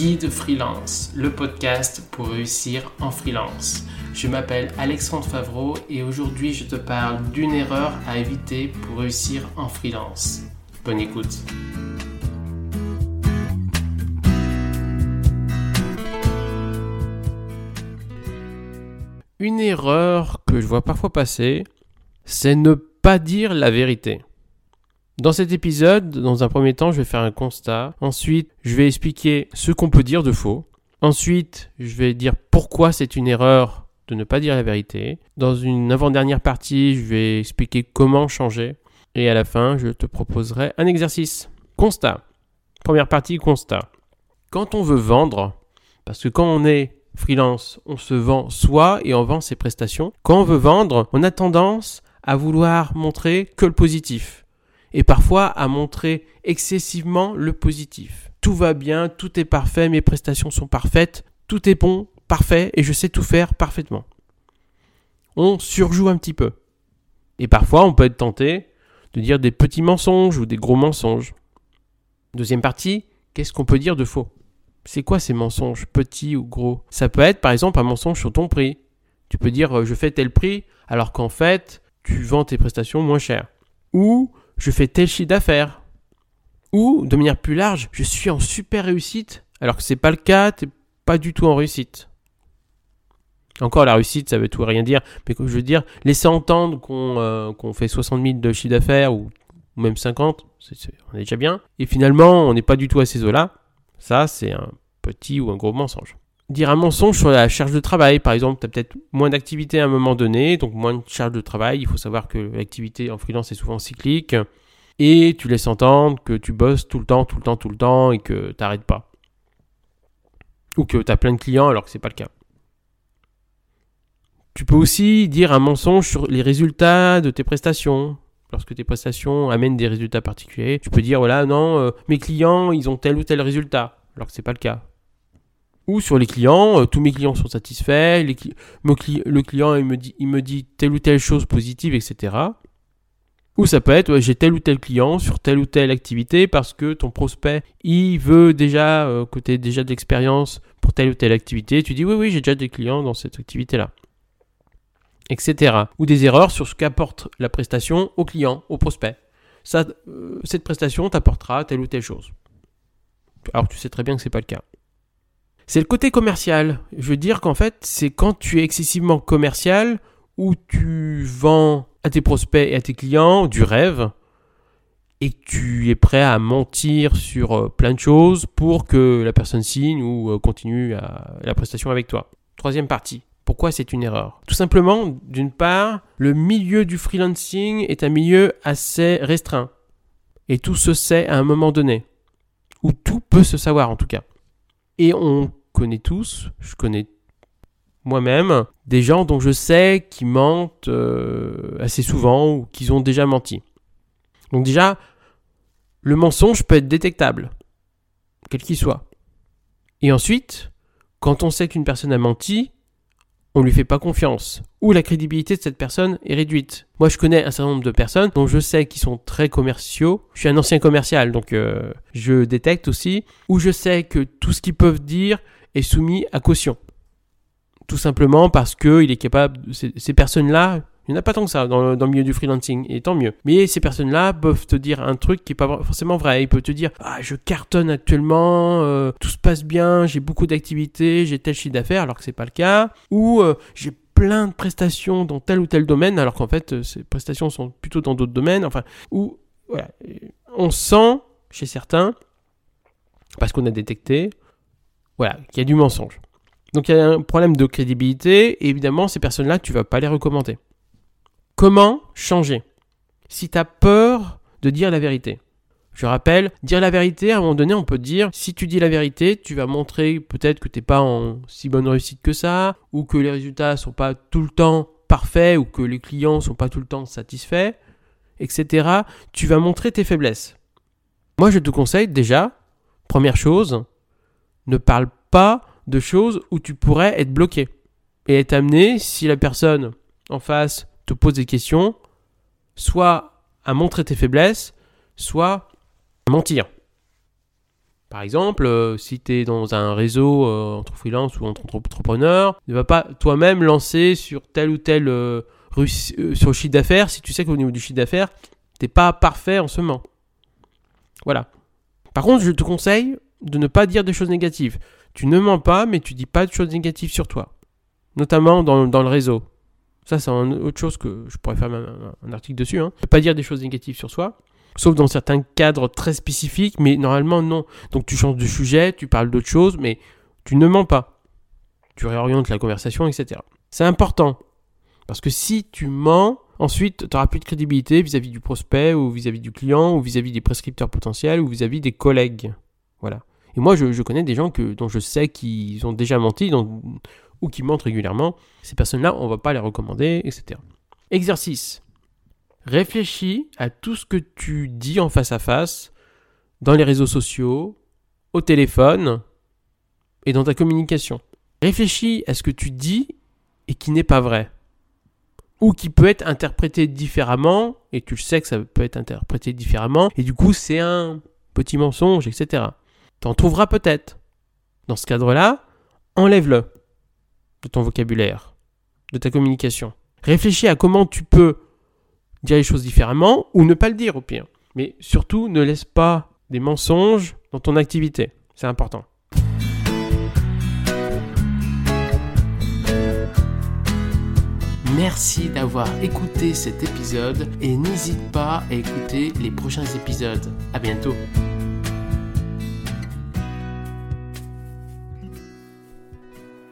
Guide Freelance, le podcast pour réussir en freelance. Je m'appelle Alexandre Favreau et aujourd'hui je te parle d'une erreur à éviter pour réussir en freelance. Bonne écoute. Une erreur que je vois parfois passer, c'est ne pas dire la vérité. Dans cet épisode, dans un premier temps, je vais faire un constat. Ensuite, je vais expliquer ce qu'on peut dire de faux. Ensuite, je vais dire pourquoi c'est une erreur de ne pas dire la vérité. Dans une avant-dernière partie, je vais expliquer comment changer. Et à la fin, je te proposerai un exercice. Constat. Première partie, constat. Quand on veut vendre, parce que quand on est freelance, on se vend soi et on vend ses prestations. Quand on veut vendre, on a tendance à vouloir montrer que le positif et parfois à montrer excessivement le positif. Tout va bien, tout est parfait, mes prestations sont parfaites, tout est bon, parfait, et je sais tout faire parfaitement. On surjoue un petit peu. Et parfois, on peut être tenté de dire des petits mensonges ou des gros mensonges. Deuxième partie, qu'est-ce qu'on peut dire de faux? C'est quoi ces mensonges, petits ou gros? Ça peut être par exemple un mensonge sur ton prix. Tu peux dire euh, je fais tel prix alors qu'en fait tu vends tes prestations moins chères. Ou je fais tel chiffre d'affaires. Ou, de manière plus large, je suis en super réussite, alors que c'est pas le cas, t'es pas du tout en réussite. Encore, la réussite, ça veut tout rien dire, mais comme je veux dire, laisser entendre qu'on euh, fait 60 000 de chiffre d'affaires, ou, même 50, on est déjà bien, et finalement, on n'est pas du tout à ces eaux-là, ça, c'est un petit ou un gros mensonge dire un mensonge sur la charge de travail. Par exemple, tu as peut-être moins d'activité à un moment donné, donc moins de charge de travail. Il faut savoir que l'activité en freelance est souvent cyclique. Et tu laisses entendre que tu bosses tout le temps, tout le temps, tout le temps et que tu n'arrêtes pas. Ou que tu as plein de clients alors que ce n'est pas le cas. Tu peux aussi dire un mensonge sur les résultats de tes prestations. Lorsque tes prestations amènent des résultats particuliers, tu peux dire voilà, non, euh, mes clients, ils ont tel ou tel résultat, alors que ce n'est pas le cas ou sur les clients, euh, tous mes clients sont satisfaits, le client me, dit, telle ou telle chose positive, etc. Ou ça peut être, j'ai tel ou tel client sur telle ou telle activité parce que ton prospect, il veut déjà, euh, déjà de l'expérience pour telle ou telle activité. Tu dis, oui, oui, j'ai déjà des clients dans cette activité-là. Etc. Ou des erreurs sur ce qu'apporte la prestation au client, au prospect. Euh, cette prestation t'apportera telle ou telle chose. Alors tu sais très bien que ce n'est pas le cas. C'est le côté commercial. Je veux dire qu'en fait, c'est quand tu es excessivement commercial où tu vends à tes prospects et à tes clients du rêve et tu es prêt à mentir sur euh, plein de choses pour que la personne signe ou euh, continue la prestation avec toi. Troisième partie. Pourquoi c'est une erreur? Tout simplement, d'une part, le milieu du freelancing est un milieu assez restreint. Et tout se sait à un moment donné. Ou tout peut se savoir en tout cas. Et on connais tous, je connais moi-même, des gens dont je sais qu'ils mentent euh, assez souvent ou qu'ils ont déjà menti. Donc déjà, le mensonge peut être détectable, quel qu'il soit. Et ensuite, quand on sait qu'une personne a menti, on lui fait pas confiance, ou la crédibilité de cette personne est réduite. Moi, je connais un certain nombre de personnes dont je sais qu'ils sont très commerciaux. Je suis un ancien commercial, donc euh, je détecte aussi, où je sais que tout ce qu'ils peuvent dire est soumis à caution. Tout simplement parce qu'il est capable, ces, personnes-là, il n'y en a pas tant que ça dans, le milieu du freelancing, et tant mieux. Mais ces personnes-là peuvent te dire un truc qui n'est pas forcément vrai. Ils peuvent te dire Ah, je cartonne actuellement, euh, tout se passe bien, j'ai beaucoup d'activités, j'ai tel chiffre d'affaires, alors que c'est pas le cas. Ou euh, j'ai plein de prestations dans tel ou tel domaine, alors qu'en fait, euh, ces prestations sont plutôt dans d'autres domaines. Enfin, ou voilà, on sent chez certains, parce qu'on a détecté, voilà, qu'il y a du mensonge. Donc il y a un problème de crédibilité, et évidemment, ces personnes-là, tu vas pas les recommander. Comment changer? Si tu as peur de dire la vérité. Je rappelle, dire la vérité, à un moment donné, on peut dire, si tu dis la vérité, tu vas montrer peut-être que tu n'es pas en si bonne réussite que ça, ou que les résultats sont pas tout le temps parfaits, ou que les clients sont pas tout le temps satisfaits, etc. Tu vas montrer tes faiblesses. Moi, je te conseille déjà, première chose, ne parle pas de choses où tu pourrais être bloqué et être amené, si la personne en face te pose des questions, soit à montrer tes faiblesses, soit à mentir. Par exemple, euh, si tu es dans un réseau euh, entre freelance ou entre entrepreneurs, ne va pas toi-même lancer sur tel ou tel euh, sur le chiffre d'affaires si tu sais qu'au niveau du chiffre d'affaires, t'es pas parfait en ce moment. Voilà. Par contre, je te conseille de ne pas dire des choses négatives. Tu ne mens pas, mais tu dis pas de choses négatives sur toi. Notamment dans, le réseau. Ça, c'est autre chose que je pourrais faire un, article dessus. Hein. Pas dire des choses négatives sur soi. Sauf dans certains cadres très spécifiques, mais normalement non. Donc tu changes de sujet, tu parles d'autre chose, mais tu ne mens pas. Tu réorientes la conversation, etc. C'est important. Parce que si tu mens, ensuite tu n'auras plus de crédibilité vis-à-vis du prospect, ou vis-à-vis du client, ou vis-à-vis des prescripteurs potentiels, ou vis-à-vis des collègues. Voilà. Et moi, je, connais des gens que, dont je sais qu'ils ont déjà menti, ou qui mentent régulièrement. Ces personnes-là, on ne va pas les recommander, etc. Exercice. Réfléchis à tout ce que tu dis en face à face, dans les réseaux sociaux, au téléphone et dans ta communication. Réfléchis à ce que tu dis et qui n'est pas vrai. Ou qui peut être interprété différemment, et tu le sais que ça peut être interprété différemment, et du coup c'est un petit mensonge, etc. en trouveras peut-être. Dans ce cadre-là, enlève-le de ton vocabulaire, de ta communication. Réfléchis à comment tu peux dire les choses différemment ou ne pas le dire au pire. Mais surtout, ne laisse pas des mensonges dans ton activité. C'est important. Merci d'avoir écouté cet épisode et n'hésite pas à écouter les prochains épisodes. À bientôt.